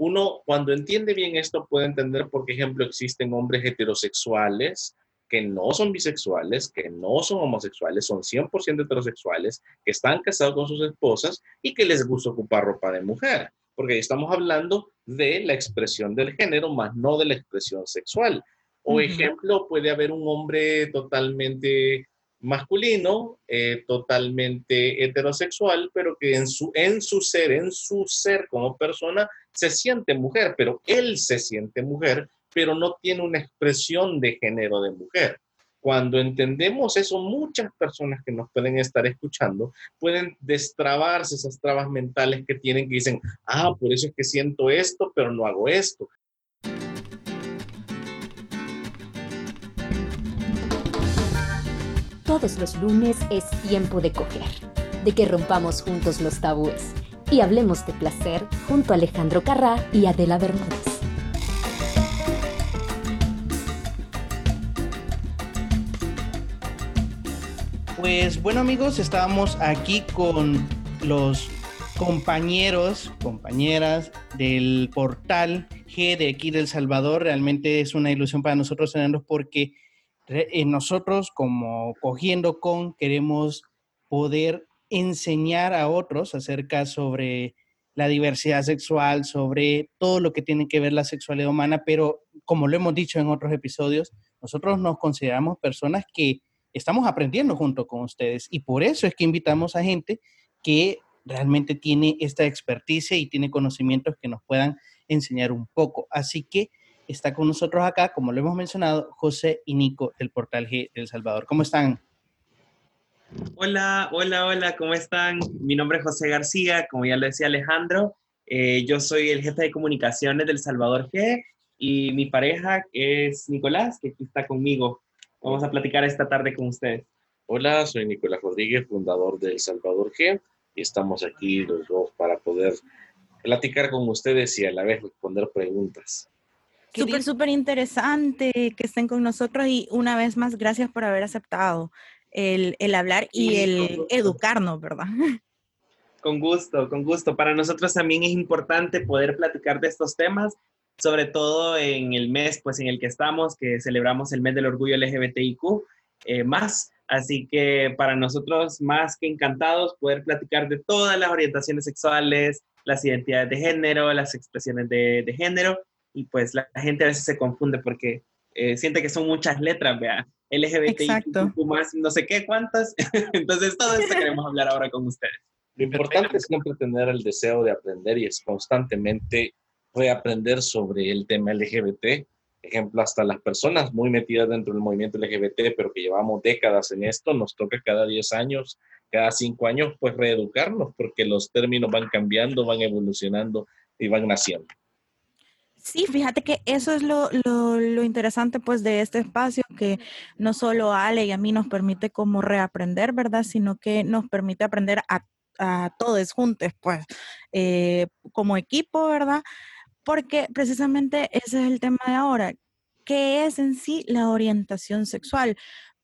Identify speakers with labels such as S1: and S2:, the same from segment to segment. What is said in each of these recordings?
S1: uno cuando entiende bien esto puede entender, por ejemplo, existen hombres heterosexuales que no son bisexuales, que no son homosexuales, son 100% heterosexuales, que están casados con sus esposas y que les gusta ocupar ropa de mujer, porque estamos hablando de la expresión del género, más no de la expresión sexual. O ejemplo, puede haber un hombre totalmente masculino, eh, totalmente heterosexual, pero que en su, en su ser, en su ser como persona, se siente mujer, pero él se siente mujer, pero no tiene una expresión de género de mujer. Cuando entendemos eso, muchas personas que nos pueden estar escuchando pueden destrabarse esas trabas mentales que tienen que dicen, ah, por eso es que siento esto, pero no hago esto.
S2: Los lunes es tiempo de coger, de que rompamos juntos los tabúes y hablemos de placer junto a Alejandro Carrá y Adela Bermúdez.
S3: Pues bueno amigos, estábamos aquí con los compañeros, compañeras del portal G de aquí del Salvador. Realmente es una ilusión para nosotros tenerlos porque nosotros como cogiendo con queremos poder enseñar a otros acerca sobre la diversidad sexual, sobre todo lo que tiene que ver la sexualidad humana, pero como lo hemos dicho en otros episodios, nosotros nos consideramos personas que estamos aprendiendo junto con ustedes y por eso es que invitamos a gente que realmente tiene esta experticia y tiene conocimientos que nos puedan enseñar un poco. Así que está con nosotros acá, como lo hemos mencionado, José y Nico del Portal G del Salvador. ¿Cómo están?
S4: Hola, hola, hola, ¿cómo están? Mi nombre es José García, como ya lo decía Alejandro. Eh, yo soy el jefe de comunicaciones del Salvador G y mi pareja es Nicolás, que aquí está conmigo. Vamos a platicar esta tarde con ustedes.
S1: Hola, soy Nicolás Rodríguez, fundador del Salvador G y estamos aquí los dos para poder platicar con ustedes y a la vez responder preguntas.
S5: Súper, súper interesante que estén con nosotros y una vez más, gracias por haber aceptado el, el hablar y el educarnos, ¿verdad?
S4: Con gusto, con gusto. Para nosotros también es importante poder platicar de estos temas, sobre todo en el mes pues, en el que estamos, que celebramos el mes del orgullo LGBTIQ eh, más. Así que para nosotros más que encantados poder platicar de todas las orientaciones sexuales, las identidades de género, las expresiones de, de género y pues la gente a veces se confunde porque eh, siente que son muchas letras, vea, LGBT, más no sé qué, cuántas. Entonces, todo esto queremos hablar ahora con ustedes.
S1: Lo importante es siempre tener el deseo de aprender y es constantemente reaprender sobre el tema LGBT. Ejemplo, hasta las personas muy metidas dentro del movimiento LGBT, pero que llevamos décadas en esto, nos toca cada 10 años, cada 5 años, pues reeducarnos, porque los términos van cambiando, van evolucionando y van naciendo.
S5: Sí, fíjate que eso es lo, lo, interesante pues de este espacio, que no solo a Ale y a mí nos permite como reaprender, ¿verdad? Sino que nos permite aprender a, a todos juntos, pues, eh, como equipo, ¿verdad? Porque precisamente ese es el tema de ahora. ¿Qué es en sí la orientación sexual?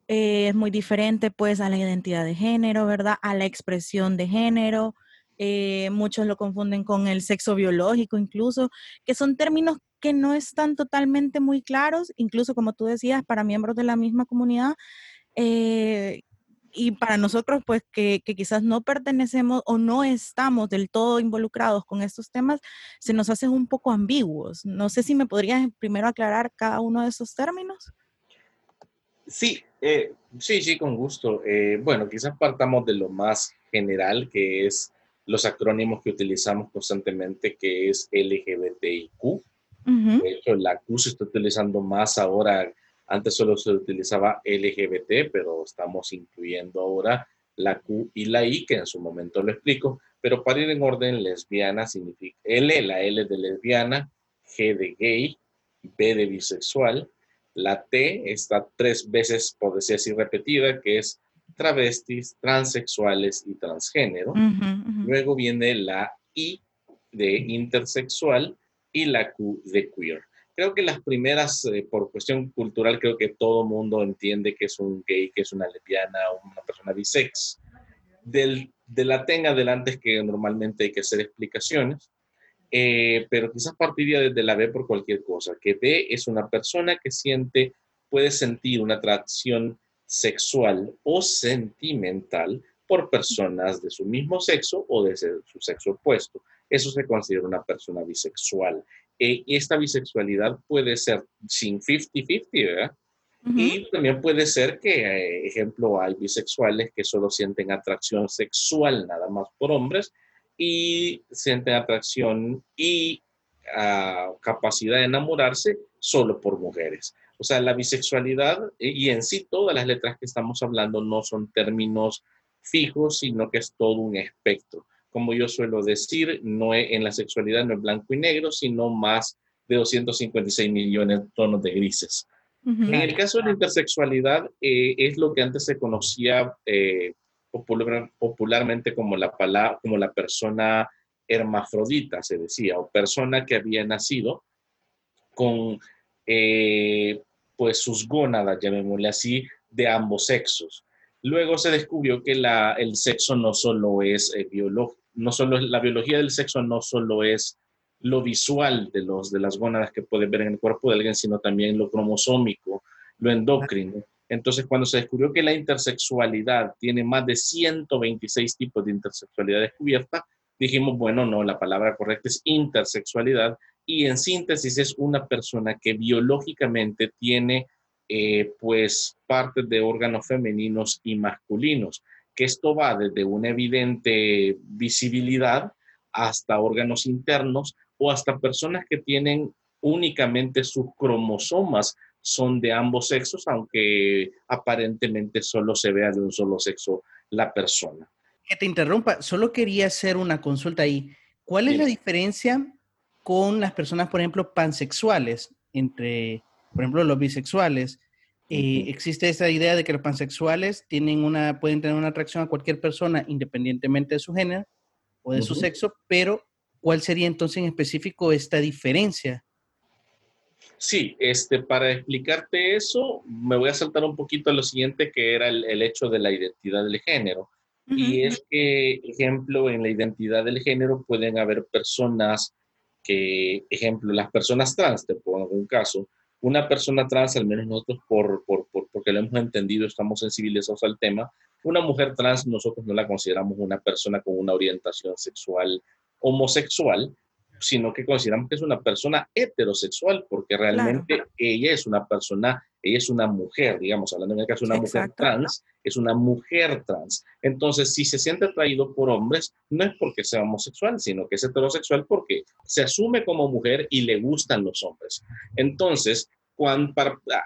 S5: Eh, es muy diferente pues a la identidad de género, ¿verdad? A la expresión de género, eh, muchos lo confunden con el sexo biológico incluso, que son términos que no están totalmente muy claros, incluso como tú decías, para miembros de la misma comunidad. Eh, y para nosotros, pues que, quizás no pertenecemos o no estamos del todo involucrados con estos temas, se nos hacen un poco ambiguos. No sé si me podrías primero aclarar cada uno de esos términos.
S1: Sí, eh, sí, sí, con gusto. bueno, quizás partamos de lo más general, que es los acrónimos que utilizamos constantemente, que es LGBTIQ. De hecho, la Q se está utilizando más ahora. Antes solo se utilizaba LGBT, pero estamos incluyendo ahora la Q y la I, que en su momento lo explico. Pero para ir en orden, lesbiana significa L, la L de lesbiana, G de gay, B de bisexual. La T está tres veces, por decir así, repetida, que es travestis, transexuales y transgénero. Luego viene la I de intersexual y la Q de queer. Creo que las primeras, eh, por cuestión cultural, creo que todo mundo entiende que es un gay, que es una lesbiana o una persona bisex. Del, de la T en adelante es que normalmente hay que hacer explicaciones. eh, pero quizás partiría desde la B por cualquier cosa, que B es una persona que siente, puede sentir una atracción sexual o sentimental por personas de su mismo sexo o de su sexo opuesto. Eso se considera una persona bisexual. Y esta bisexualidad puede ser sin 50-50, ¿verdad? Y también puede ser que, eh, ejemplo, hay bisexuales que solo sienten atracción sexual nada más por hombres y sienten atracción y ah, capacidad de enamorarse solo por mujeres. O sea, la bisexualidad y en sí todas las letras que estamos hablando no son términos fijos, sino que es todo un espectro. Como yo suelo decir, no en la sexualidad no es blanco y negro, sino más de 256 millones de tonos de grises. En el caso de la intersexualidad, eh, es lo que antes se conocía eh, popularmente como la, palabra, como la persona hermafrodita, se decía, o persona que había nacido con eh, pues sus gónadas, llamémosle así, de ambos sexos. Luego se descubrió que la, el sexo no solo es eh, biológico, no solo la biología del sexo no solo es lo visual de, los, de las gónadas que puede ver en el cuerpo de alguien, sino también lo cromosómico, lo endocrino. Entonces, cuando se descubrió que la intersexualidad tiene más de 126 tipos de intersexualidad descubierta, dijimos, bueno, no, la palabra correcta es intersexualidad y en síntesis es una persona que biológicamente tiene eh, pues partes de órganos femeninos y masculinos, que esto va desde una evidente visibilidad hasta órganos internos o hasta personas que tienen únicamente sus cromosomas son de ambos sexos, aunque aparentemente solo se vea de un solo sexo la persona.
S3: Que te interrumpa, solo quería hacer una consulta ahí. ¿Cuál es la diferencia con las personas, por ejemplo, pansexuales entre, por ejemplo, los bisexuales? Eh, existe esa idea de que los pansexuales tienen una, pueden tener una atracción a cualquier persona independientemente de su género o de su sexo, pero ¿cuál sería entonces en específico esta diferencia?
S1: Sí, este, para explicarte eso, me voy a saltar un poquito a lo siguiente, que era el, hecho de la identidad del género. Y es que, ejemplo, en la identidad del género pueden haber personas que, ejemplo, las personas trans, te pongo un caso, una persona trans, al menos nosotros por, por, porque lo hemos entendido, estamos sensibilizados al tema, una mujer trans nosotros no la consideramos una persona con una orientación sexual homosexual, sino que consideramos que es una persona heterosexual, porque realmente ella es una persona, ella es una mujer, digamos, hablando en el caso de una mujer trans, es una mujer trans. Entonces, si se siente atraído por hombres, no es porque sea homosexual, sino que es heterosexual porque se asume como mujer y le gustan los hombres. Entonces, cuando,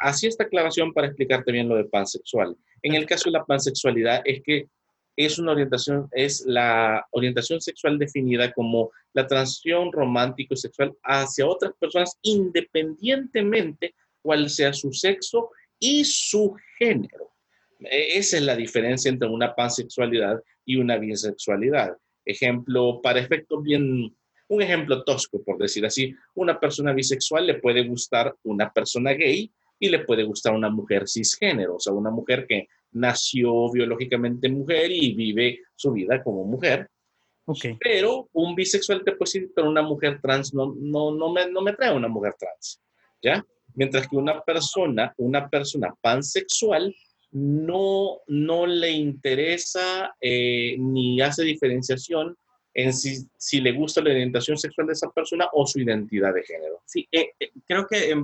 S1: así esta aclaración para explicarte bien lo de pansexual. En el caso de la pansexualidad es que es una orientación, es la orientación sexual definida como la transición romántico y sexual hacia otras personas independientemente cuál sea su sexo y su género. E, esa es la diferencia entre una pansexualidad y una bisexualidad. Ejemplo, para efectos bien, un ejemplo tosco, por decir así, una persona bisexual le puede gustar una persona gay y le puede gustar una mujer cisgénero, o sea, una mujer que nació biológicamente mujer y vive su vida como mujer. Okay. Pero un bisexual te puede decir, pero una mujer trans no, no, no, me, no me trae una mujer trans, ¿ya? Mientras que una persona, una persona pansexual, no, no le interesa eh, ni hace diferenciación en si, si, le gusta la orientación sexual de esa persona o su identidad de género.
S4: Sí, eh, eh, creo que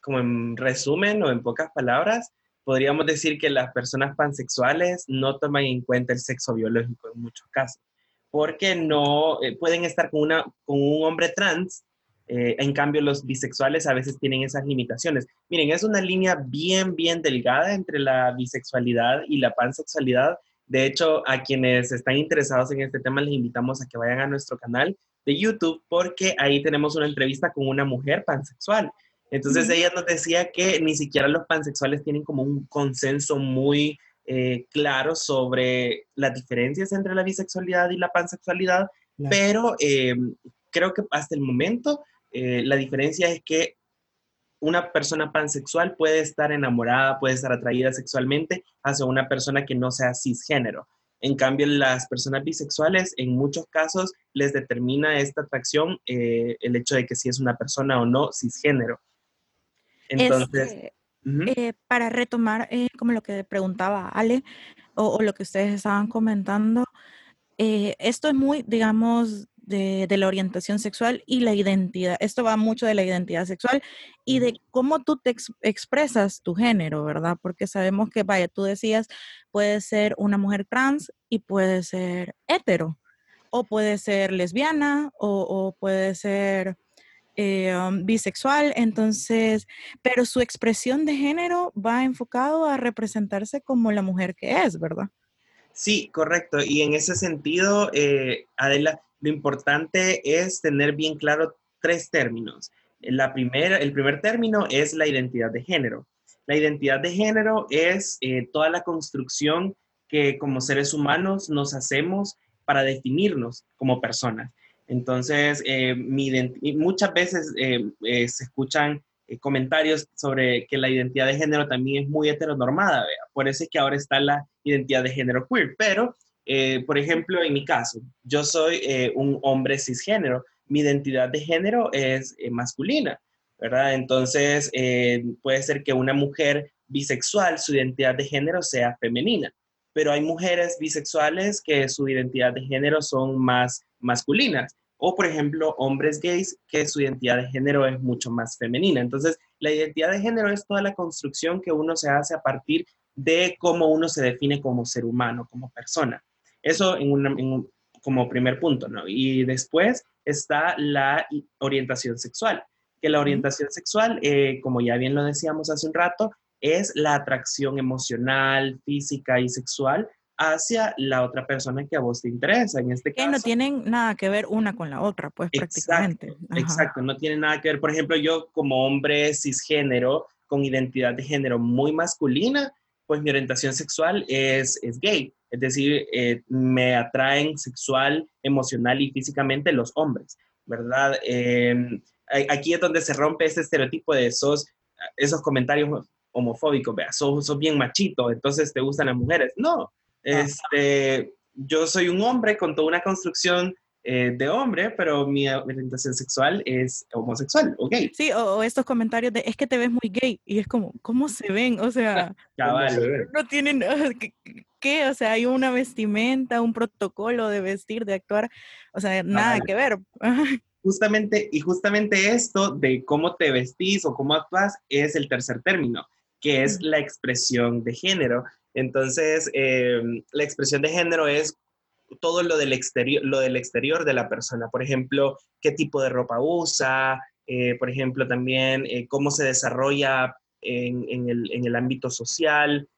S4: como en resumen o en pocas palabras, podríamos decir que las personas pansexuales no toman en cuenta el sexo biológico en muchos casos, porque no pueden estar con, una, con un hombre trans, eh, en cambio los bisexuales a veces tienen esas limitaciones. Miren, es una línea bien, bien delgada entre la bisexualidad y la pansexualidad. De hecho, a quienes están interesados en este tema les invitamos a que vayan a nuestro canal de YouTube porque ahí tenemos una entrevista con una mujer pansexual entonces ella nos decía que ni siquiera los pansexuales tienen como un consenso muy eh, claro sobre las diferencias entre la bisexualidad y la pansexualidad, pero eh, creo que hasta el momento eh, la diferencia es que una persona pansexual puede estar enamorada, puede estar atraída sexualmente hacia una persona que no sea cisgénero. En cambio, las personas bisexuales, en muchos casos, les determina esta atracción eh, el hecho de que si es una persona o no cisgénero.
S5: Entonces, este, eh, para retomar eh, como lo que preguntaba Ale o, lo que ustedes estaban comentando, esto es muy, digamos, de, la orientación sexual y la identidad. Esto va mucho de la identidad sexual y de cómo tú te expresas tu género, ¿verdad? Porque sabemos que, vaya, tú decías, puede ser una mujer trans y puede ser hetero, o puede ser lesbiana, o, puede ser eh, um, bisexual, entonces, pero su expresión de género va enfocado a representarse como la mujer que es, ¿verdad?
S4: Sí, correcto. Y en ese sentido, eh, Adela, lo importante es tener bien claro tres términos. La primera, el primer término es la identidad de género. La identidad de género es eh, toda la construcción que como seres humanos nos hacemos para definirnos como personas. Entonces, eh, muchas veces eh, se escuchan comentarios sobre que la identidad de género también es muy heteronormada. Por eso es que ahora está la identidad de género queer. Pero eh, por ejemplo, en mi caso, yo soy eh, un hombre cisgénero, mi identidad de género es eh, masculina, ¿verdad? Entonces, puede ser que una mujer bisexual, su identidad de género sea femenina, pero hay mujeres bisexuales que su identidad de género son más masculinas, o por ejemplo, hombres gays que su identidad de género es mucho más femenina. Entonces, la identidad de género es toda la construcción que uno se hace a partir de cómo uno se define como ser humano, como persona. Eso en como primer punto, ¿no? Y después está la orientación sexual, que la orientación sexual, eh, como ya bien lo decíamos hace un rato, es la atracción emocional, física y sexual hacia la otra persona que a vos te interesa. En este
S5: caso. Que no tienen nada que ver una con la otra, pues prácticamente.
S4: Exacto, no tiene nada que ver. Por ejemplo, yo como hombre cisgénero, con identidad de género muy masculina, pues mi orientación sexual es, es gay. Es decir, eh, me atraen sexual, emocional y físicamente los hombres, ¿verdad? Em, aquí es donde se rompe ese estereotipo de esos, esos comentarios homofóbicos, vea, sos, sos, bien machito, entonces te gustan las mujeres. No, este, yo soy un hombre con toda una construcción eh, de hombre, pero mi orientación sexual es homosexual o gay.
S5: Sí, o, estos comentarios de es que te ves muy gay y es como, ¿cómo se ven? O sea, no tienen, ¿qué? O sea, hay una vestimenta, un protocolo de vestir, de actuar, o sea, nada que ver.
S4: Justamente, y justamente esto de cómo te vestís o cómo actúas es el tercer término, que es la expresión de género. Entonces, em, la expresión de género es todo lo del exterior, lo del exterior de la persona. Por ejemplo, qué tipo de ropa usa, eh, por ejemplo, también eh, cómo se desarrolla en, el, ámbito social,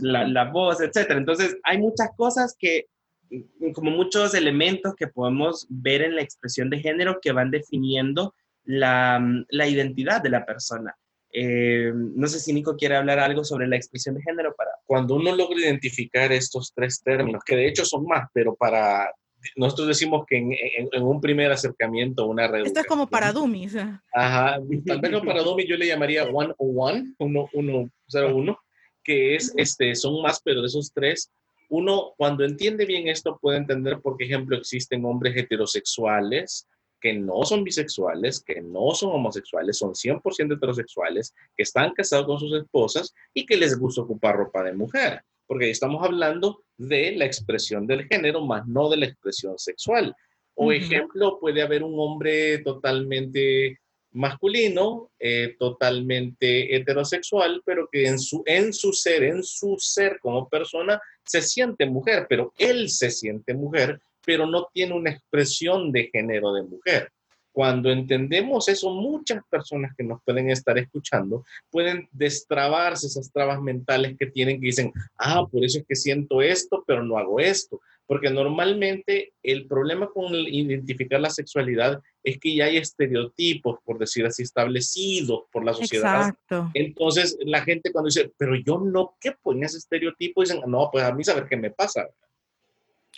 S4: la, la, voz, etc. Entonces, hay muchas cosas que, mm, como muchos elementos que podemos ver en la expresión de género que van definiendo la, mm, la identidad de la persona. Eh, no sé si Nico quiere hablar algo sobre la expresión de género para...
S1: Cuando uno logra identificar estos tres términos, que de hecho son más, pero para... Nosotros decimos que en, un primer acercamiento, una red.
S5: Esto es como para dummies.
S1: Ajá, tal vez no para dummies, yo le llamaría 101, 101, que es, este, son más, pero de esos tres, uno cuando entiende bien esto puede entender, por ejemplo, existen hombres heterosexuales, que no son bisexuales, que no son homosexuales, son 100% heterosexuales, que están casados con sus esposas y que les gusta ocupar ropa de mujer, porque estamos hablando de la expresión del género, más no de la expresión sexual. O ejemplo, puede haber un hombre totalmente masculino, eh, totalmente heterosexual, pero que en su, en su ser, en su ser como persona, se siente mujer, pero él se siente mujer pero no tiene una expresión de género de mujer. Cuando entendemos eso, muchas personas que nos pueden estar escuchando pueden destrabarse esas trabas mentales que tienen que dicen, ah, por eso es que siento esto, pero no hago esto. Porque normalmente el problema con identificar la sexualidad es que ya hay estereotipos, por decir así, establecidos por la sociedad. Exacto. Entonces la gente cuando dice, pero yo no, ¿qué pones ese estereotipo? Dicen, no, pues a mí saber qué me pasa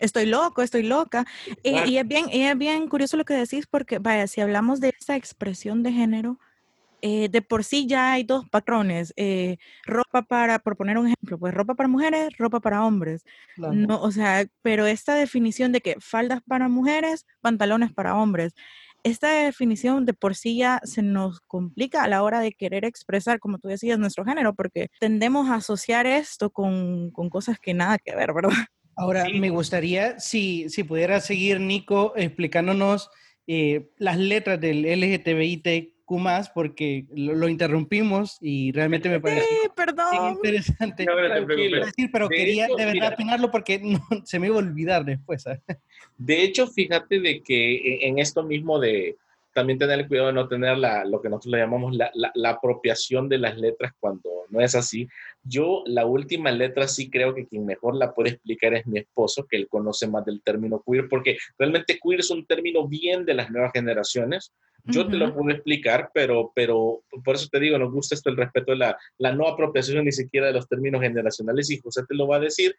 S5: estoy loco, estoy loca. Y, es bien, es bien curioso lo que decís porque, vaya, si hablamos de esa expresión de género, eh, de por sí ya hay dos patrones, eh, ropa para, por poner un ejemplo, pues ropa para mujeres, ropa para hombres. No, o sea, pero esta definición de que faldas para mujeres, pantalones para hombres, esta definición de por sí ya se nos complica a la hora de querer expresar, como tú decías, nuestro género, porque tendemos a asociar esto con, con cosas que nada que ver, ¿verdad?
S3: Ahora, me gustaría, si, si pudiera seguir, Nico, explicándonos eh, las letras del LGTBIT más porque lo, interrumpimos y realmente me parece
S5: perdón.
S3: interesante. pero quería de verdad opinarlo porque se me iba a olvidar después.
S1: De hecho, fíjate de que e, en esto mismo de también tener cuidado de no tener la, lo que nosotros le llamamos la, la, apropiación de las letras cuando no es así. Yo la última letra sí creo que quien mejor la puede explicar es mi esposo, que él conoce más del término queer, porque realmente queer es un término bien de las nuevas generaciones. Yo te lo puedo explicar, pero, pero por eso te digo, nos gusta esto el respeto de la, la no apropiación ni siquiera de los términos generacionales y José te lo va a decir.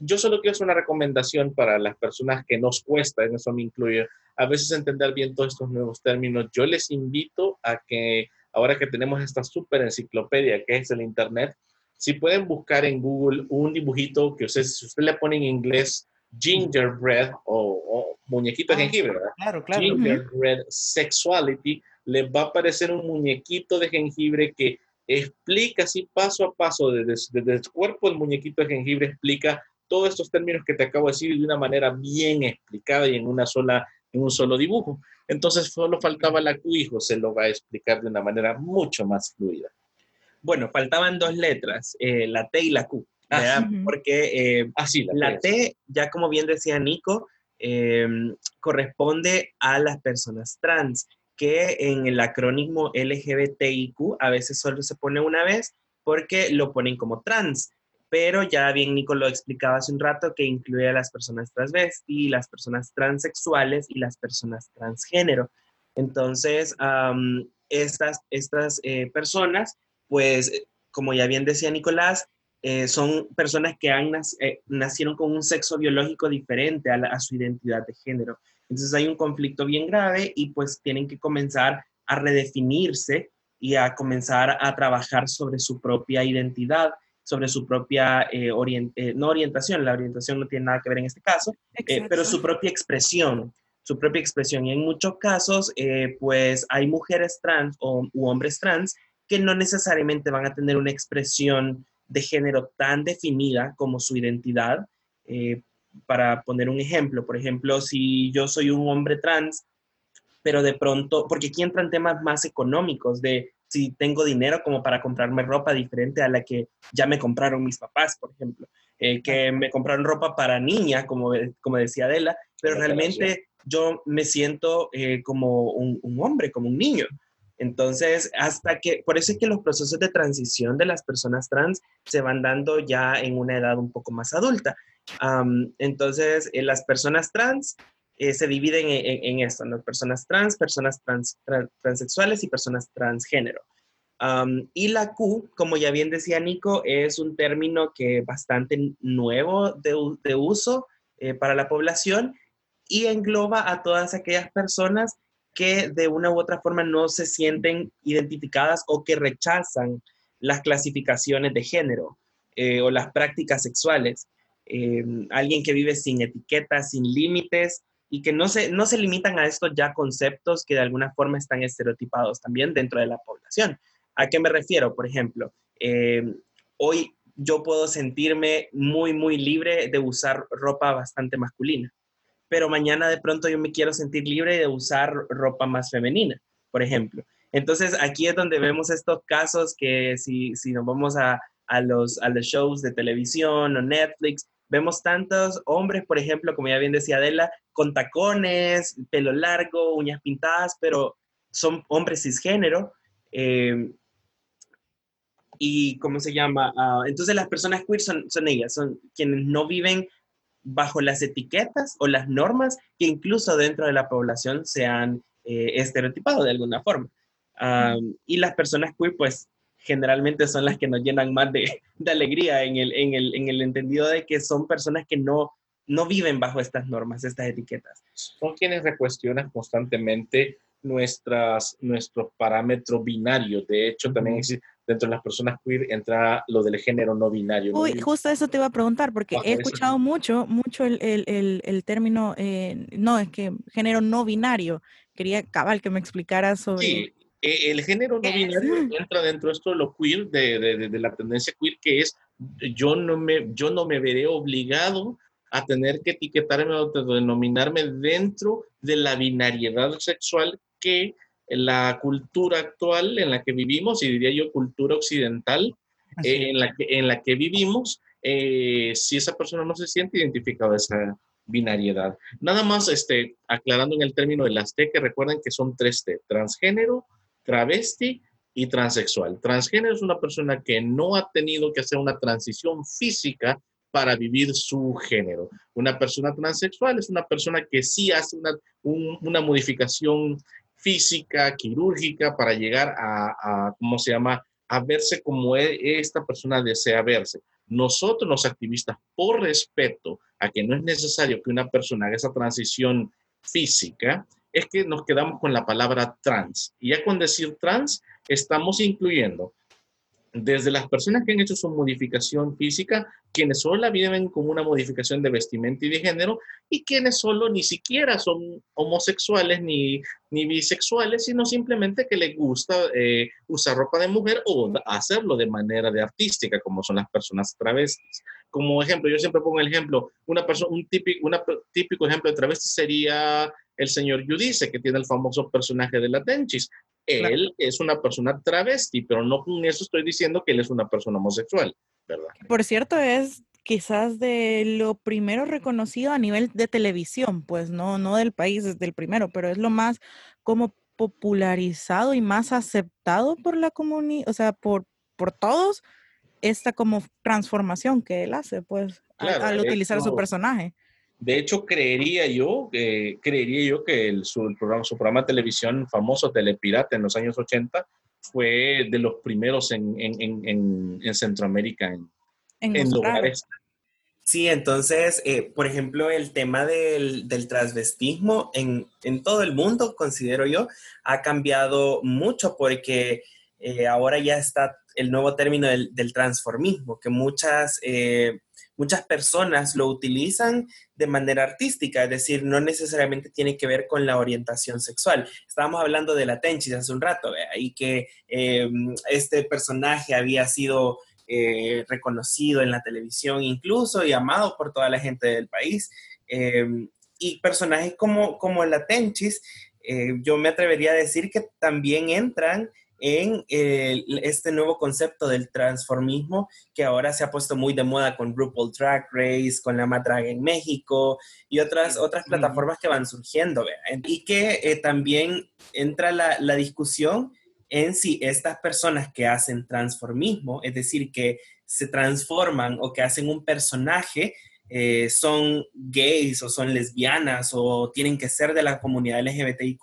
S1: Yo solo quiero hacer una recomendación para las personas que nos cuesta, en eso me incluye, a veces entender bien todos estos nuevos términos. Yo les invito a que, ahora que tenemos esta súper enciclopedia que es el Internet, si pueden buscar en Google un dibujito que usted, si usted le pone en inglés gingerbread o, muñequito de ah, jengibre, ¿verdad?
S3: Claro, claro.
S1: Gingerbread sexuality, le va a aparecer un muñequito de jengibre que explica así paso a paso, desde, desde el cuerpo del muñequito de jengibre, explica todos estos términos que te acabo de decir de una manera bien explicada y en una sola en un solo dibujo. Entonces solo faltaba la Q y José lo va a explicar de una manera mucho más fluida.
S4: Bueno, faltaban dos letras, eh, la T y la Q. Ah, porque eh,
S1: Así,
S4: ah, la, T, ya como bien decía Nico, em, corresponde a las personas trans, que en el acrónimo LGBTIQ a veces solo se pone una vez porque lo ponen como trans pero ya bien Nico lo explicaba hace un rato que incluye a las personas transvesti, las personas transexuales y las personas transgénero. Entonces, estas, estas eh, personas, pues, como ya bien decía Nicolás, eh, son personas que han eh, nacieron con un sexo biológico diferente a, a, su identidad de género. Entonces hay un conflicto bien grave y pues tienen que comenzar a redefinirse y a comenzar a trabajar sobre su propia identidad sobre su propia, eh, eh, no orientación, la orientación no tiene nada que ver en este caso, eh, pero su propia expresión, su propia expresión. Y en muchos casos, pues hay mujeres trans o, u hombres trans que no necesariamente van a tener una expresión de género tan definida como su identidad. para poner un ejemplo, por ejemplo, si yo soy un hombre trans, pero de pronto, porque aquí entran temas más económicos de si tengo dinero como para comprarme ropa diferente a la que ya me compraron mis papás, por ejemplo, eh, que me compraron ropa para niña, como, como decía Adela, pero realmente yo me siento eh, como un, hombre, como un niño. Entonces, hasta que, por eso es que los procesos de transición de las personas trans se van dando ya en una edad un poco más adulta. entonces, eh, las personas trans eh, se dividen en, esto, ¿no? Personas trans, personas trans, transexuales y personas transgénero. y la Q, como ya bien decía Nico, es un término que bastante nuevo de, uso eh, para la población y engloba a todas aquellas personas que de una u otra forma no se sienten identificadas o que rechazan las clasificaciones de género eh, o las prácticas sexuales. alguien que vive sin etiquetas, sin límites, y que no se, no se limitan a estos ya conceptos que de alguna forma están estereotipados también dentro de la población. ¿A qué me refiero? Por ejemplo, eh, hoy yo puedo sentirme muy, muy libre de usar ropa bastante masculina, pero mañana de pronto yo me quiero sentir libre de usar ropa más femenina, por ejemplo. Entonces aquí es donde vemos estos casos que si, si nos vamos a, a, los, a los shows de televisión o Netflix, Vemos tantos hombres, por ejemplo, como ya bien decía Adela, con tacones, pelo largo, uñas pintadas, pero son hombres cisgénero. Eh, y cómo se llama, ah, entonces las personas queer son, ellas, son quienes no viven bajo las etiquetas o las normas que incluso dentro de la población se han eh, estereotipado de alguna forma. Ah, y las personas queer pues generalmente son las que nos llenan más de, alegría en el entendido de que son personas que no, no viven bajo estas normas, estas etiquetas.
S1: Son quienes recuestionan constantemente nuestras, nuestros parámetros binarios. De hecho, también existe, dentro de las personas queer entra lo del género no binario.
S5: Uy, justo eso te iba a preguntar, porque he escuchado mucho, mucho el, el, el, término, eh, no, es que género no binario. Quería, cabal, que me explicaras sobre...
S1: Sí, e, el género no binario entra dentro de esto de lo queer, de, de, de, la tendencia queer, que es yo no me, yo no me veré obligado a tener que etiquetarme o denominarme dentro de la binariedad sexual que la cultura actual en la que vivimos, y diría yo cultura occidental, eh, en, la que, en la que vivimos, eh, si esa persona no se siente identificada esa binariedad. Nada más este, aclarando en el término de las T, que recuerden que son tres T, transgénero, travesti y transexual. Transgénero es una persona que no ha tenido que hacer una transición física para vivir su género. Una persona transexual es una persona que sí hace una, una modificación física, quirúrgica, para llegar a, ¿cómo se llama?, a verse como e, esta persona desea verse. Nosotros los activistas, por respeto a que no es necesario que una persona haga esa transición física, es que nos quedamos con la palabra trans. Y ya con decir trans, estamos incluyendo desde las personas que han hecho su modificación física, quienes solo la viven como una modificación de vestimenta y de género, y quienes solo ni siquiera son homosexuales ni, ni bisexuales, sino simplemente que les gusta eh, usar ropa de mujer o hacerlo de manera de artística, como son las personas travestis. Como ejemplo, yo siempre pongo el ejemplo, una persona, un típico, una, típico ejemplo de travesti sería el señor Yudice, que tiene el famoso personaje de la Tenchis. Él es una persona travesti, pero no con eso estoy diciendo que él es una persona homosexual, ¿verdad?
S5: Por cierto, es quizás de lo primero reconocido a nivel de televisión, pues no, no del país, es del primero, pero es lo más como popularizado y más aceptado por la comunidad, o sea, por, por todos, esta como transformación que él hace, pues, al, utilizar su personaje.
S1: De hecho, creería yo, eh, creería yo que el, su, programa, su programa de televisión famoso, Telepirata, en los años 80, fue de los primeros en, en, en, en Centroamérica en, lugares.
S4: Sí, entonces, eh, por ejemplo, el tema del, del transvestismo en, todo el mundo, considero yo, ha cambiado mucho porque eh, ahora ya está el nuevo término del, del transformismo, que muchas muchas personas lo utilizan de manera artística, es decir, no necesariamente tiene que ver con la orientación sexual. Estábamos hablando de la Tenchis hace un rato, y que em, este personaje había sido eh, reconocido en la televisión incluso y amado por toda la gente del país. Em, y personajes como, como la Tenchis, eh, yo me atrevería a decir que también entran en este nuevo concepto del transformismo que ahora se ha puesto muy de moda con RuPaul Drag Race, con la Matraga en México y otras, otras plataformas que van surgiendo. Y que eh, también entra la, la discusión en si estas personas que hacen transformismo, es decir, que se transforman o que hacen un personaje, eh, son gays o son lesbianas o tienen que ser de la comunidad LGBTIQ.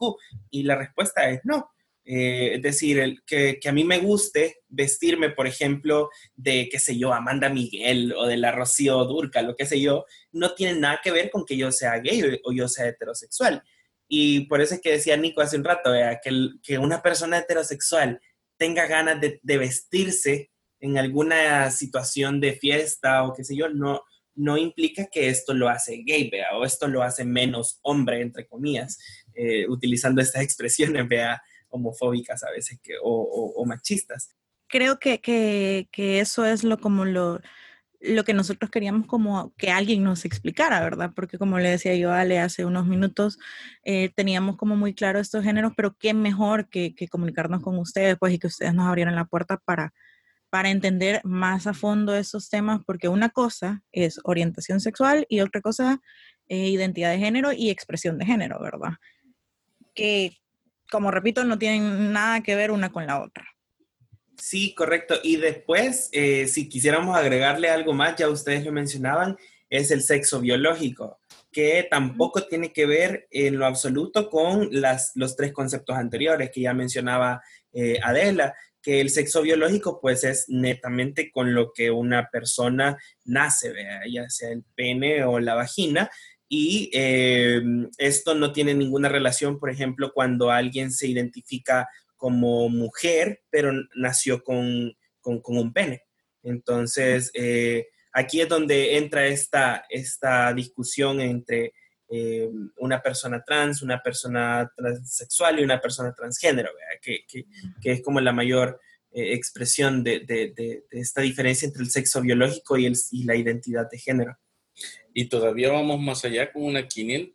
S4: Y la respuesta es no. Eh, es decir, que, a mí me guste vestirme, por ejemplo, de, qué sé yo, Amanda Miguel o de la Rocío Durca, lo que sé yo, no tiene nada que ver con que yo sea gay o, yo sea heterosexual. Y por eso es que decía Nico hace un rato, que, que, una persona heterosexual tenga ganas de, vestirse en alguna situación de fiesta o qué sé yo, no, no implica que esto lo hace gay, o esto lo hace menos hombre, entre comillas, eh, utilizando estas expresiones, vea homofóbicas a veces que, o, machistas.
S5: Creo que, que, que, eso es lo como lo, lo que nosotros queríamos como que alguien nos explicara, ¿verdad? Porque como le decía yo a Ale hace unos minutos, eh, teníamos como muy claro estos géneros, pero qué mejor que, comunicarnos con ustedes, pues, y que ustedes nos abrieran la puerta para, para entender más a fondo esos temas, porque una cosa es orientación sexual y otra cosa es identidad de género y expresión de género, ¿verdad? Que como repito, no tienen nada que ver una con la otra.
S4: Sí, correcto. Y después, eh, si quisiéramos agregarle algo más, ya ustedes lo mencionaban, es el sexo biológico, que tampoco tiene que ver en lo absoluto con las, los tres conceptos anteriores que ya mencionaba eh, Adela, que el sexo biológico pues es netamente con lo que una persona nace, ya sea el pene o la vagina, y eh, esto no tiene ninguna relación, por ejemplo, cuando alguien se identifica como mujer, pero nació con, un pene. Entonces, eh, aquí es donde entra esta, esta discusión entre eh, una persona trans, una persona transexual y una persona transgénero, que, es como la mayor expresión de, esta diferencia entre el sexo biológico y la identidad de género.
S1: Y todavía vamos más allá con una,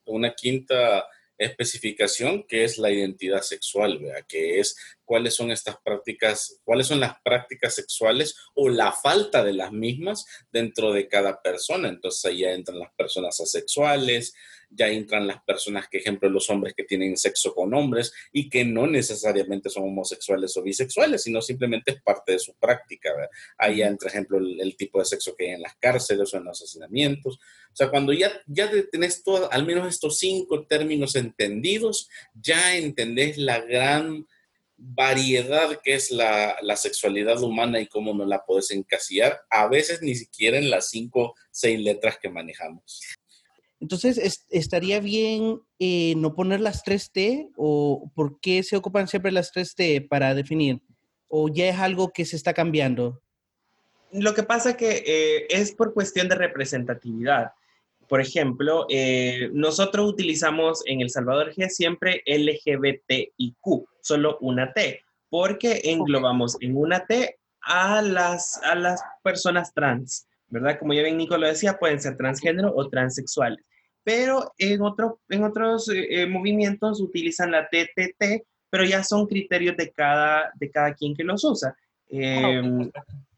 S1: una quinta especificación que es la identidad sexual, que es cuáles son estas prácticas, cuáles son las prácticas sexuales o la falta de las mismas dentro de cada persona. Entonces ahí entran las personas asexuales, ya entran las personas, que ejemplo, los hombres que tienen sexo con hombres y que no necesariamente son homosexuales o bisexuales, sino simplemente es parte de su práctica. Ahí ya entra, ejemplo, el, tipo de sexo que hay en las cárceles o en los asesinamientos. O sea, cuando ya, ya tenés todo, al menos estos cinco términos entendidos, ya entendés la gran variedad que es la, la, sexualidad humana y cómo no la puedes encasillar, a veces ni siquiera en las cinco, seis letras que manejamos.
S3: Entonces, ¿estaría bien eh, no poner las 3T o por qué se ocupan siempre las 3T para definir? ¿O ya es algo que se está cambiando?
S4: Lo que pasa que eh, es por cuestión de representatividad. Por ejemplo, eh, nosotros utilizamos en El Salvador G siempre LGBTIQ, solo una T, porque englobamos en una T a las, a las personas trans, ¿verdad? Como ya bien Nico lo decía, pueden ser transgénero o transexuales pero en, otro, en otros eh, movimientos utilizan la TTT, pero ya son criterios de cada, de cada quien que los usa. Em,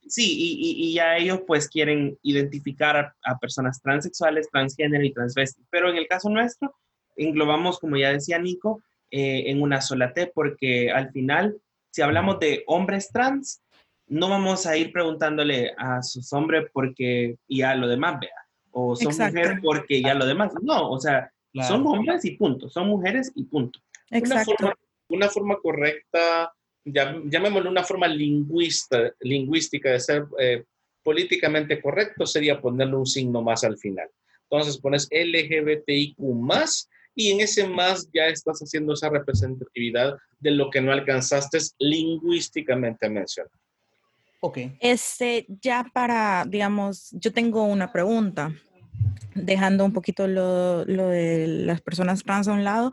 S4: sí, y, y, ya ellos pues quieren identificar a, personas transexuales, transgénero y transvesti, pero en el caso nuestro englobamos, como ya decía Nico, eh, en una sola T, porque al final, si hablamos de hombres trans, no vamos a ir preguntándole a sus hombres porque y a lo demás, vea o son mujeres porque ya lo demás. No, o sea, son hombres y punto, son mujeres y punto.
S1: Exacto. Una forma, correcta, ya, llamémoslo una forma lingüista, lingüística de ser eh, políticamente correcto sería ponerle un signo más al final. Entonces pones LGBTIQ más y en ese más ya estás haciendo esa representatividad de lo que no alcanzaste lingüísticamente a mencionar.
S5: Ok. Este, ya para, digamos, yo tengo una pregunta, dejando un poquito lo, de las personas trans a un lado.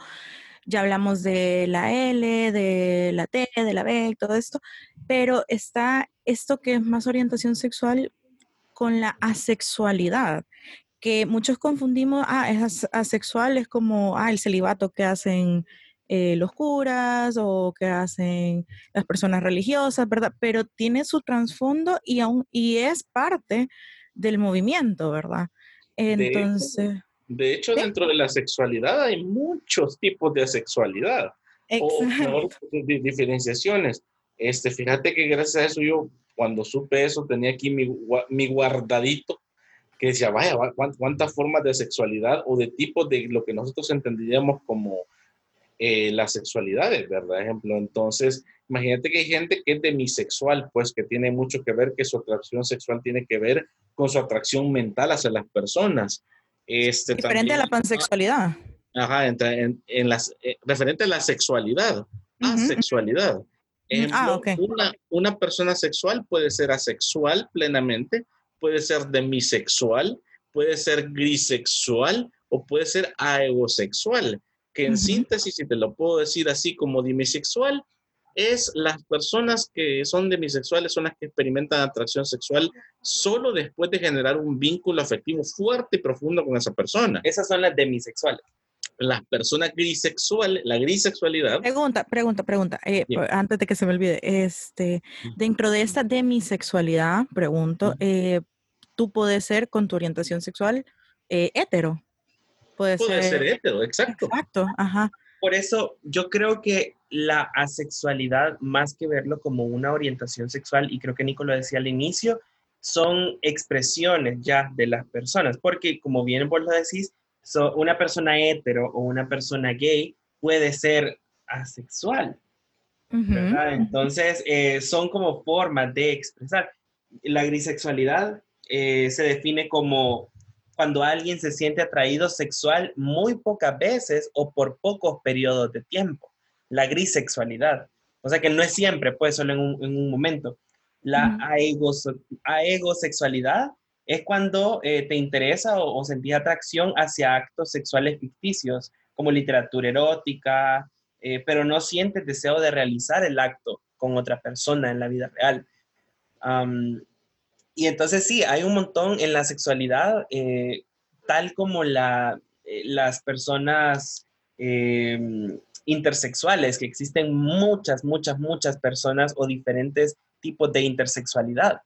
S5: Ya hablamos de la L, de la T, de la B, todo esto, pero está esto que es más orientación sexual con la asexualidad, que muchos confundimos, ah, es asexual, es como, ah, el celibato que hacen eh, los curas o que hacen las personas religiosas, ¿verdad? Pero tiene su trasfondo y, aún, y es parte del movimiento, ¿verdad?
S1: Entonces... De hecho, dentro de la sexualidad hay muchos tipos de sexualidad o, diferenciaciones. Este, fíjate que gracias a eso yo, cuando supe eso, tenía aquí mi, mi guardadito que decía, vaya, cuántas formas de sexualidad o de tipos de lo que nosotros entenderíamos como eh, las sexualidades, ¿verdad? Ejemplo, entonces, imagínate que hay gente que es demisexual, pues que tiene mucho que ver, que su atracción sexual tiene que ver con su atracción mental hacia las personas.
S5: Este, Diferente a la pansexualidad.
S1: Ajá, en, en las, eh, referente a la sexualidad, asexualidad. ah, okay. una, una persona sexual puede ser asexual plenamente, puede ser demisexual, puede ser grisexual o puede ser aegosexual que en síntesis, si te lo puedo decir así como demisexual, es las personas que son demisexuales son las que experimentan atracción sexual solo después de generar un vínculo afectivo fuerte y profundo con esa persona.
S4: Esas son las demisexuales.
S1: Las personas grisexuales, la grisexualidad.
S5: Pregunta, pregunta, pregunta, eh, antes de que se me olvide, este, dentro de esta demisexualidad, pregunto, eh, ¿tú puedes ser con tu orientación sexual eh, hetero?
S1: Puede, ser, hétero, exacto.
S5: Exacto, ajá.
S4: Por eso yo creo que la asexualidad, más que verlo como una orientación sexual, y creo que Nico lo decía al inicio, son expresiones ya de las personas, porque como bien vos lo decís, una persona hetero o una persona gay puede ser asexual. Entonces, eh, son como formas de expresar. La grisexualidad eh, se define como cuando alguien se siente atraído sexual muy pocas veces o por pocos periodos de tiempo. La grisexualidad. O sea que no es siempre, pues solo en un, momento. La aegosexualidad es cuando eh, te interesa o, o sentís atracción hacia actos sexuales ficticios, como literatura erótica, eh, pero no sientes deseo de realizar el acto con otra persona en la vida real. Y entonces sí, hay un montón en la sexualidad, eh, tal como la, las personas intersexuales, que existen muchas, muchas, muchas personas o diferentes tipos de intersexualidad.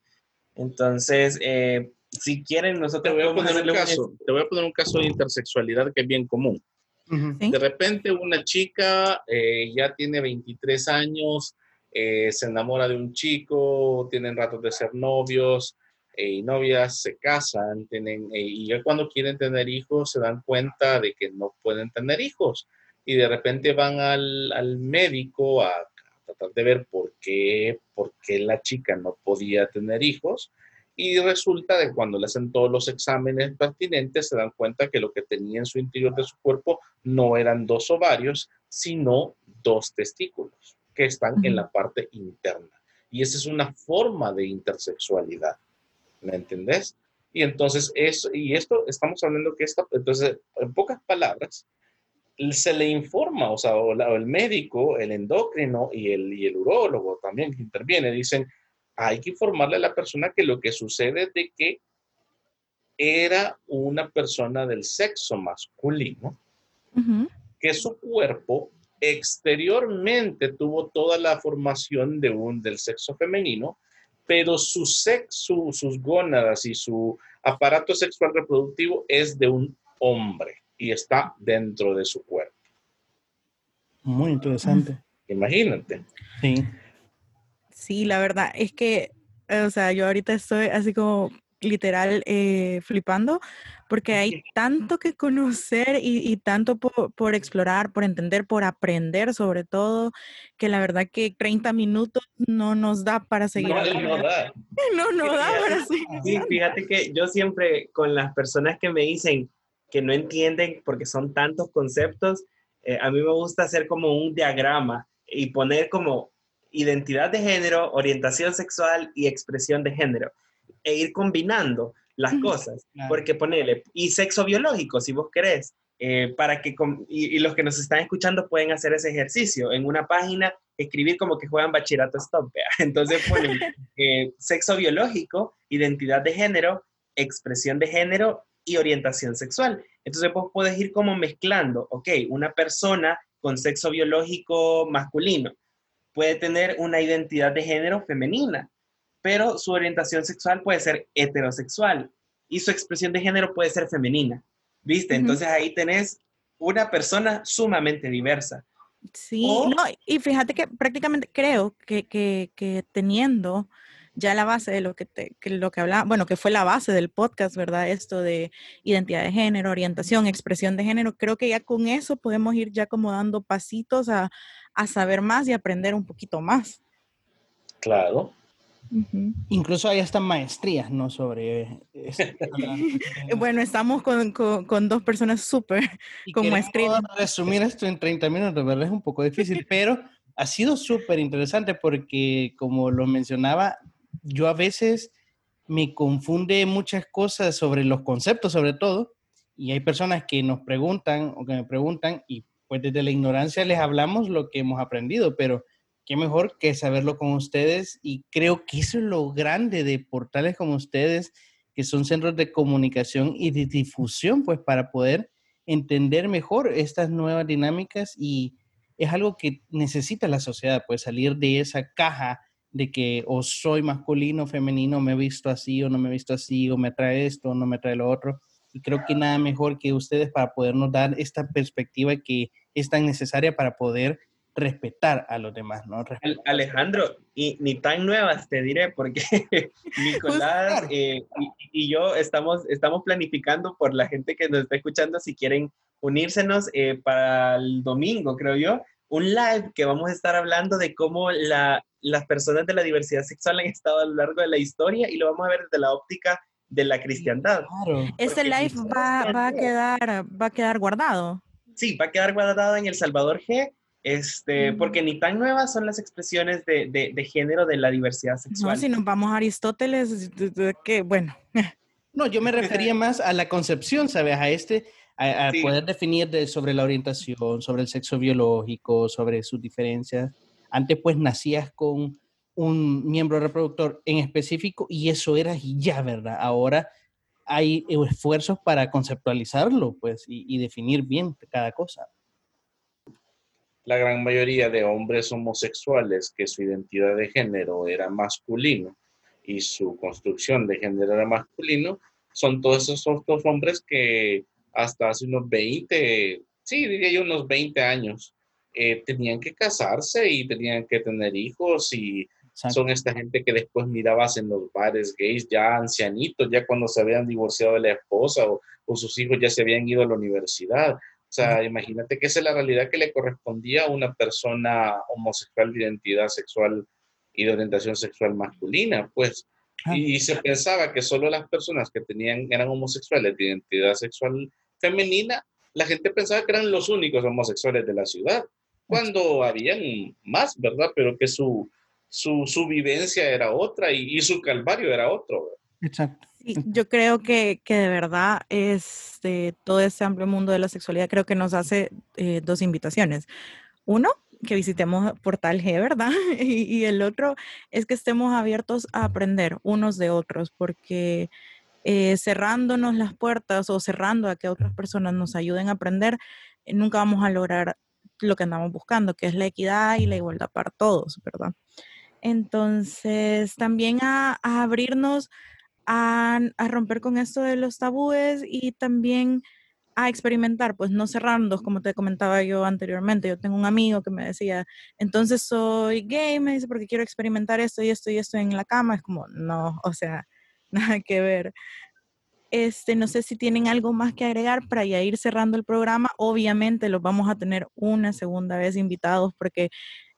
S4: Entonces, eh, si quieren, nosotros...
S1: Te voy, a poner un caso, te voy a poner un caso de intersexualidad que es bien común. De repente una chica eh, ya tiene 23 años, eh, se enamora de un chico, tienen ratos de ser novios y novias, se casan, tienen, y ya cuando quieren tener hijos se dan cuenta de que no pueden tener hijos. Y de repente van al, al médico a, tratar de ver por qué, por qué la chica no podía tener hijos. Y resulta de cuando le hacen todos los exámenes pertinentes se dan cuenta que lo que tenía en su interior de su cuerpo no eran dos ovarios, sino dos testículos que están en la parte interna. Y esa es una forma de intersexualidad. ¿Me entendés? Y entonces eso, y esto estamos hablando que esto, entonces, en pocas palabras, se le informa, o sea, el médico, el endocrino y el, y el urólogo también que interviene, dicen, hay que informarle a la persona que lo que sucede es de que era una persona del sexo masculino, que su cuerpo exteriormente tuvo toda la formación de un, del sexo femenino, pero su sexo, sus gónadas y su aparato sexual reproductivo es de un hombre y está dentro de su cuerpo.
S3: Muy interesante.
S1: Imagínate.
S3: Sí.
S5: Sí, la verdad es que, o sea, yo ahorita estoy así como literal eh, flipando porque hay tanto que conocer y, tanto por, explorar, por entender, por aprender sobre todo, que la verdad que 30 minutos no nos da para seguir.
S1: No, no da.
S5: No, no da para seguir.
S4: Sí, fíjate que yo siempre con las personas que me dicen, que no entienden porque son tantos conceptos, eh, a mí me gusta hacer como un diagrama y poner como identidad de género, orientación sexual y expresión de género e ir combinando las cosas, porque ponele, y sexo biológico, si vos querés, eh, para que, y, los que nos están escuchando pueden hacer ese ejercicio en una página, escribir como que juegan bachillerato stop, entonces ponen eh, sexo biológico, identidad de género, expresión de género y orientación sexual. Entonces vos puedes ir como mezclando, ok, una persona con sexo biológico masculino puede tener una identidad de género femenina, pero su orientación sexual puede ser heterosexual y su expresión de género puede ser femenina. ¿Viste? Entonces ahí tenés una persona sumamente diversa.
S5: Sí, no, y fíjate que prácticamente creo que, que, que teniendo ya la base de lo que, te, que lo que hablaba, bueno, que fue la base del podcast, ¿verdad? Esto de identidad de género, orientación, expresión de género, creo que ya con eso podemos ir ya como dando pasitos a, a saber más y aprender un poquito más.
S1: Claro.
S3: Incluso hay hasta maestrías, ¿no? Sobre...
S5: bueno, estamos con, con, dos personas súper con maestría.
S3: Resumir esto en 30 minutos, ¿verdad? Es un poco difícil, pero ha sido súper interesante porque, como lo mencionaba, yo a veces me confunde muchas cosas sobre los conceptos, sobre todo, y hay personas que nos preguntan o que me preguntan y pues desde la ignorancia les hablamos lo que hemos aprendido, pero qué mejor que saberlo con ustedes y creo que eso es lo grande de portales como ustedes, que son centros de comunicación y de difusión, pues para poder entender mejor estas nuevas dinámicas y es algo que necesita la sociedad, pues salir de esa caja de que o soy masculino femenino, me he visto así o no me he visto así, o me trae esto o no me trae lo otro. Y creo que nada mejor que ustedes para podernos dar esta perspectiva que es tan necesaria para poder respetar a los demás, ¿no?
S4: Alejandro, y ni tan nuevas te diré, porque Nicolás eh, y, yo estamos, estamos planificando por la gente que nos está escuchando, si quieren unírsenos eh, para el domingo, creo yo, un live que vamos a estar hablando de cómo la, las personas de la diversidad sexual han estado a lo largo de la historia y lo vamos a ver desde la óptica de la cristiandad.
S3: Claro.
S5: Este live va, va, a quedar, va a quedar guardado.
S4: Sí, va a quedar guardado en El Salvador G, este,
S5: Mm.
S4: porque ni tan nuevas son las expresiones de, de, de género de la diversidad
S5: No,
S4: sexual.
S5: si nos vamos a Aristóteles, que bueno,
S3: No, yo me refería más a la concepción, ¿sabes? A este, a, a
S4: Sí.
S3: poder definir de- sobre la orientación, sobre el sexo biológico, sobre sus diferencias. Antes, pues, nacías con un miembro reproductor en específico y eso era y ya, ¿verdad? Ahora hay esfuerzos para conceptualizarlo, pues, y, y definir bien cada cosa.
S1: La gran mayoría de hombres homosexuales que su identidad de género era masculino y su construcción de género era masculino, son todos esos otros hombres que hasta hace unos 20, sí, diría yo unos 20 años, eh, tenían que casarse y tenían que tener hijos y
S3: Exacto.
S1: son esta gente que después mirabas en los bares gays ya ancianitos, ya cuando se habían divorciado de la esposa o, o sus hijos ya se habían ido a la universidad. Sea, imagínate que esa es la realidad que le correspondía a una persona homosexual de identidad sexual y de orientación sexual masculina, pues.
S3: Ah.
S1: Y se pensaba que solo las personas que tenían, eran homosexuales de identidad sexual femenina, la gente pensaba que eran los únicos homosexuales de la ciudad, cuando habían más, ¿verdad? Pero que su, su, su vivencia era otra y, y su calvario era otro. ¿verdad?
S3: Exacto.
S5: Yo creo que, que de verdad este, todo este amplio mundo de la sexualidad creo que nos hace eh, dos invitaciones. Uno, que visitemos Portal G, ¿verdad? Y, el otro es que estemos abiertos a aprender unos de otros, porque eh, cerrándonos las puertas o cerrando a que otras personas nos ayuden a aprender, eh, nunca vamos a lograr lo que andamos buscando, que es la equidad y la igualdad para todos, ¿verdad? Entonces, también a abrirnos a, a romper con esto de los tabúes y también a experimentar, pues no cerrarnos, como te comentaba yo anteriormente. Yo tengo un amigo que me decía, entonces soy gay, me dice, porque quiero experimentar esto y esto y esto en la cama. Es como, no, o sea, nada que ver. Este, no sé si tienen algo más que agregar para ya ir cerrando el programa. Obviamente los vamos a tener una segunda vez invitados porque,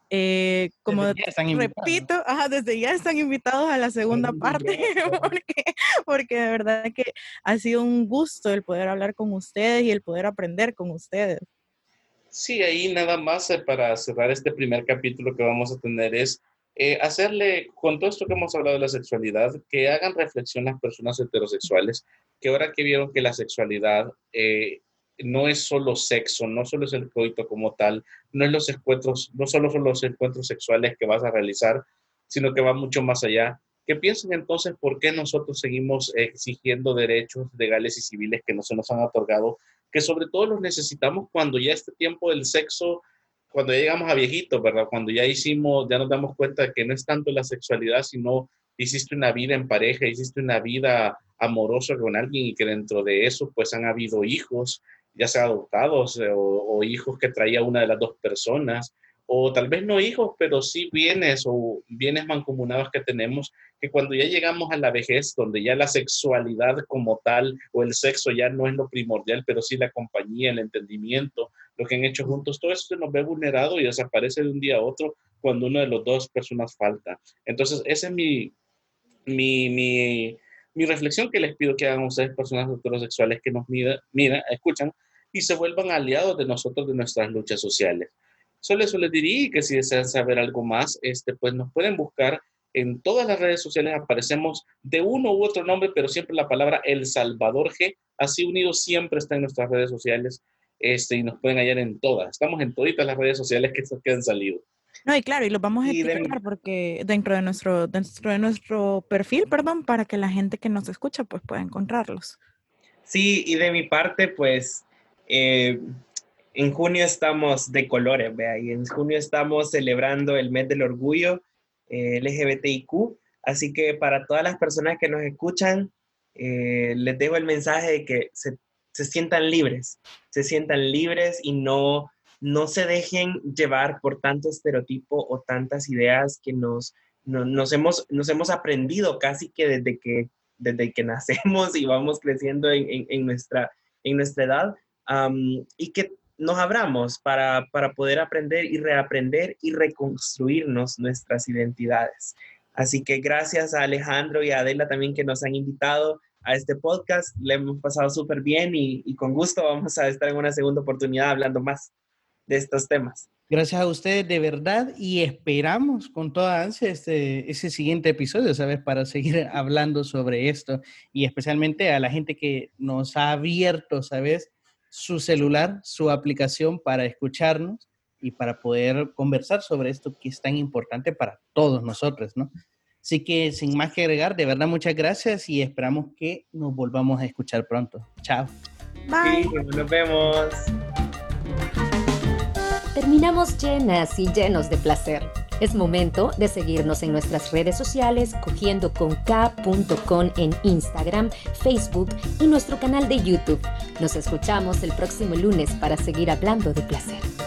S5: eh, como repito, ajá, desde ya están invitados a la segunda parte porque, porque de verdad que ha sido un gusto el poder hablar con ustedes y el poder aprender con ustedes.
S1: Sí, ahí nada más eh, para cerrar este primer capítulo que vamos a tener es eh, hacerle, con todo esto que hemos hablado de la sexualidad, que hagan reflexión las personas heterosexuales, que ahora que vieron que la sexualidad eh, no es solo sexo, no solo es el coito como tal, no es los encuentros, no solo son los encuentros sexuales que vas a realizar, sino que va mucho más allá. Que piensen entonces por qué nosotros seguimos exigiendo derechos legales y civiles que no se nos han otorgado, que sobre todo los necesitamos cuando ya este tiempo del sexo cuando ya llegamos a viejitos, ¿verdad? Cuando ya hicimos, ya nos damos cuenta de que no es tanto la sexualidad, sino hiciste una vida en pareja, hiciste una vida amorosa con alguien y que dentro de eso pues han habido hijos, ya sea adoptados eh, o, o hijos que traía una de las dos personas, o tal vez no hijos, pero sí bienes o bienes mancomunados que tenemos, que cuando ya llegamos a la vejez, donde ya la sexualidad como tal o el sexo ya no es lo primordial, pero sí la compañía, el entendimiento, lo que han hecho juntos, todo eso se nos ve vulnerado y desaparece de un día a otro cuando una de las dos personas falta. Entonces, esa es mi, mi, mi, mi reflexión que les pido que hagan ustedes, personas heterosexuales que nos mira, mira, escuchan y se vuelvan aliados de nosotros, de nuestras luchas sociales. Solo eso les diría que si desean saber algo más, este, pues nos pueden buscar en todas las redes sociales, aparecemos de uno u otro nombre, pero siempre la palabra El Salvador G, así unido siempre está en nuestras redes sociales este, y nos pueden hallar en todas. Estamos en todas las redes sociales que, que han salido.
S5: No, y claro, y los vamos a etiquetar porque dentro de nuestro dentro de nuestro perfil, perdón, para que la gente que nos escucha pues pueda encontrarlos.
S4: Sí, y de mi parte, pues, eh, en junio estamos de colores, vea, y en junio estamos celebrando el mes del orgullo eh, LGBTIQ, así que para todas las personas que nos escuchan, eh, les dejo el mensaje de que se, se sientan libres, se sientan libres y no, no se dejen llevar por tanto estereotipo o tantas ideas que nos, no- nos, hemos, nos hemos aprendido casi que desde que, desde que nacemos y vamos creciendo en, en- en nuestra, en nuestra edad, am, y que nos abramos para, para poder aprender y reaprender y reconstruirnos nuestras identidades. Así que gracias a Alejandro y a Adela también que nos han invitado a este podcast. Le hemos pasado súper bien y, y con gusto vamos a estar en una segunda oportunidad hablando más de estos temas.
S3: Gracias a ustedes de verdad y esperamos con toda ansia este, ese siguiente episodio, ¿sabes? Para seguir hablando sobre esto y especialmente a la gente que nos ha abierto, ¿sabes? Su celular, su aplicación para escucharnos y para poder conversar sobre esto que es tan importante para todos nosotros, ¿no? Así que sin más que agregar, de verdad muchas gracias y esperamos que nos volvamos a escuchar pronto. Chao.
S5: Bye.
S4: Sí, nos vemos.
S2: Terminamos llenas y llenos de placer. Es momento de seguirnos en nuestras redes sociales cogiendo con K.con en Instagram, Facebook y nuestro canal de YouTube. Nos escuchamos el próximo lunes para seguir hablando de placer.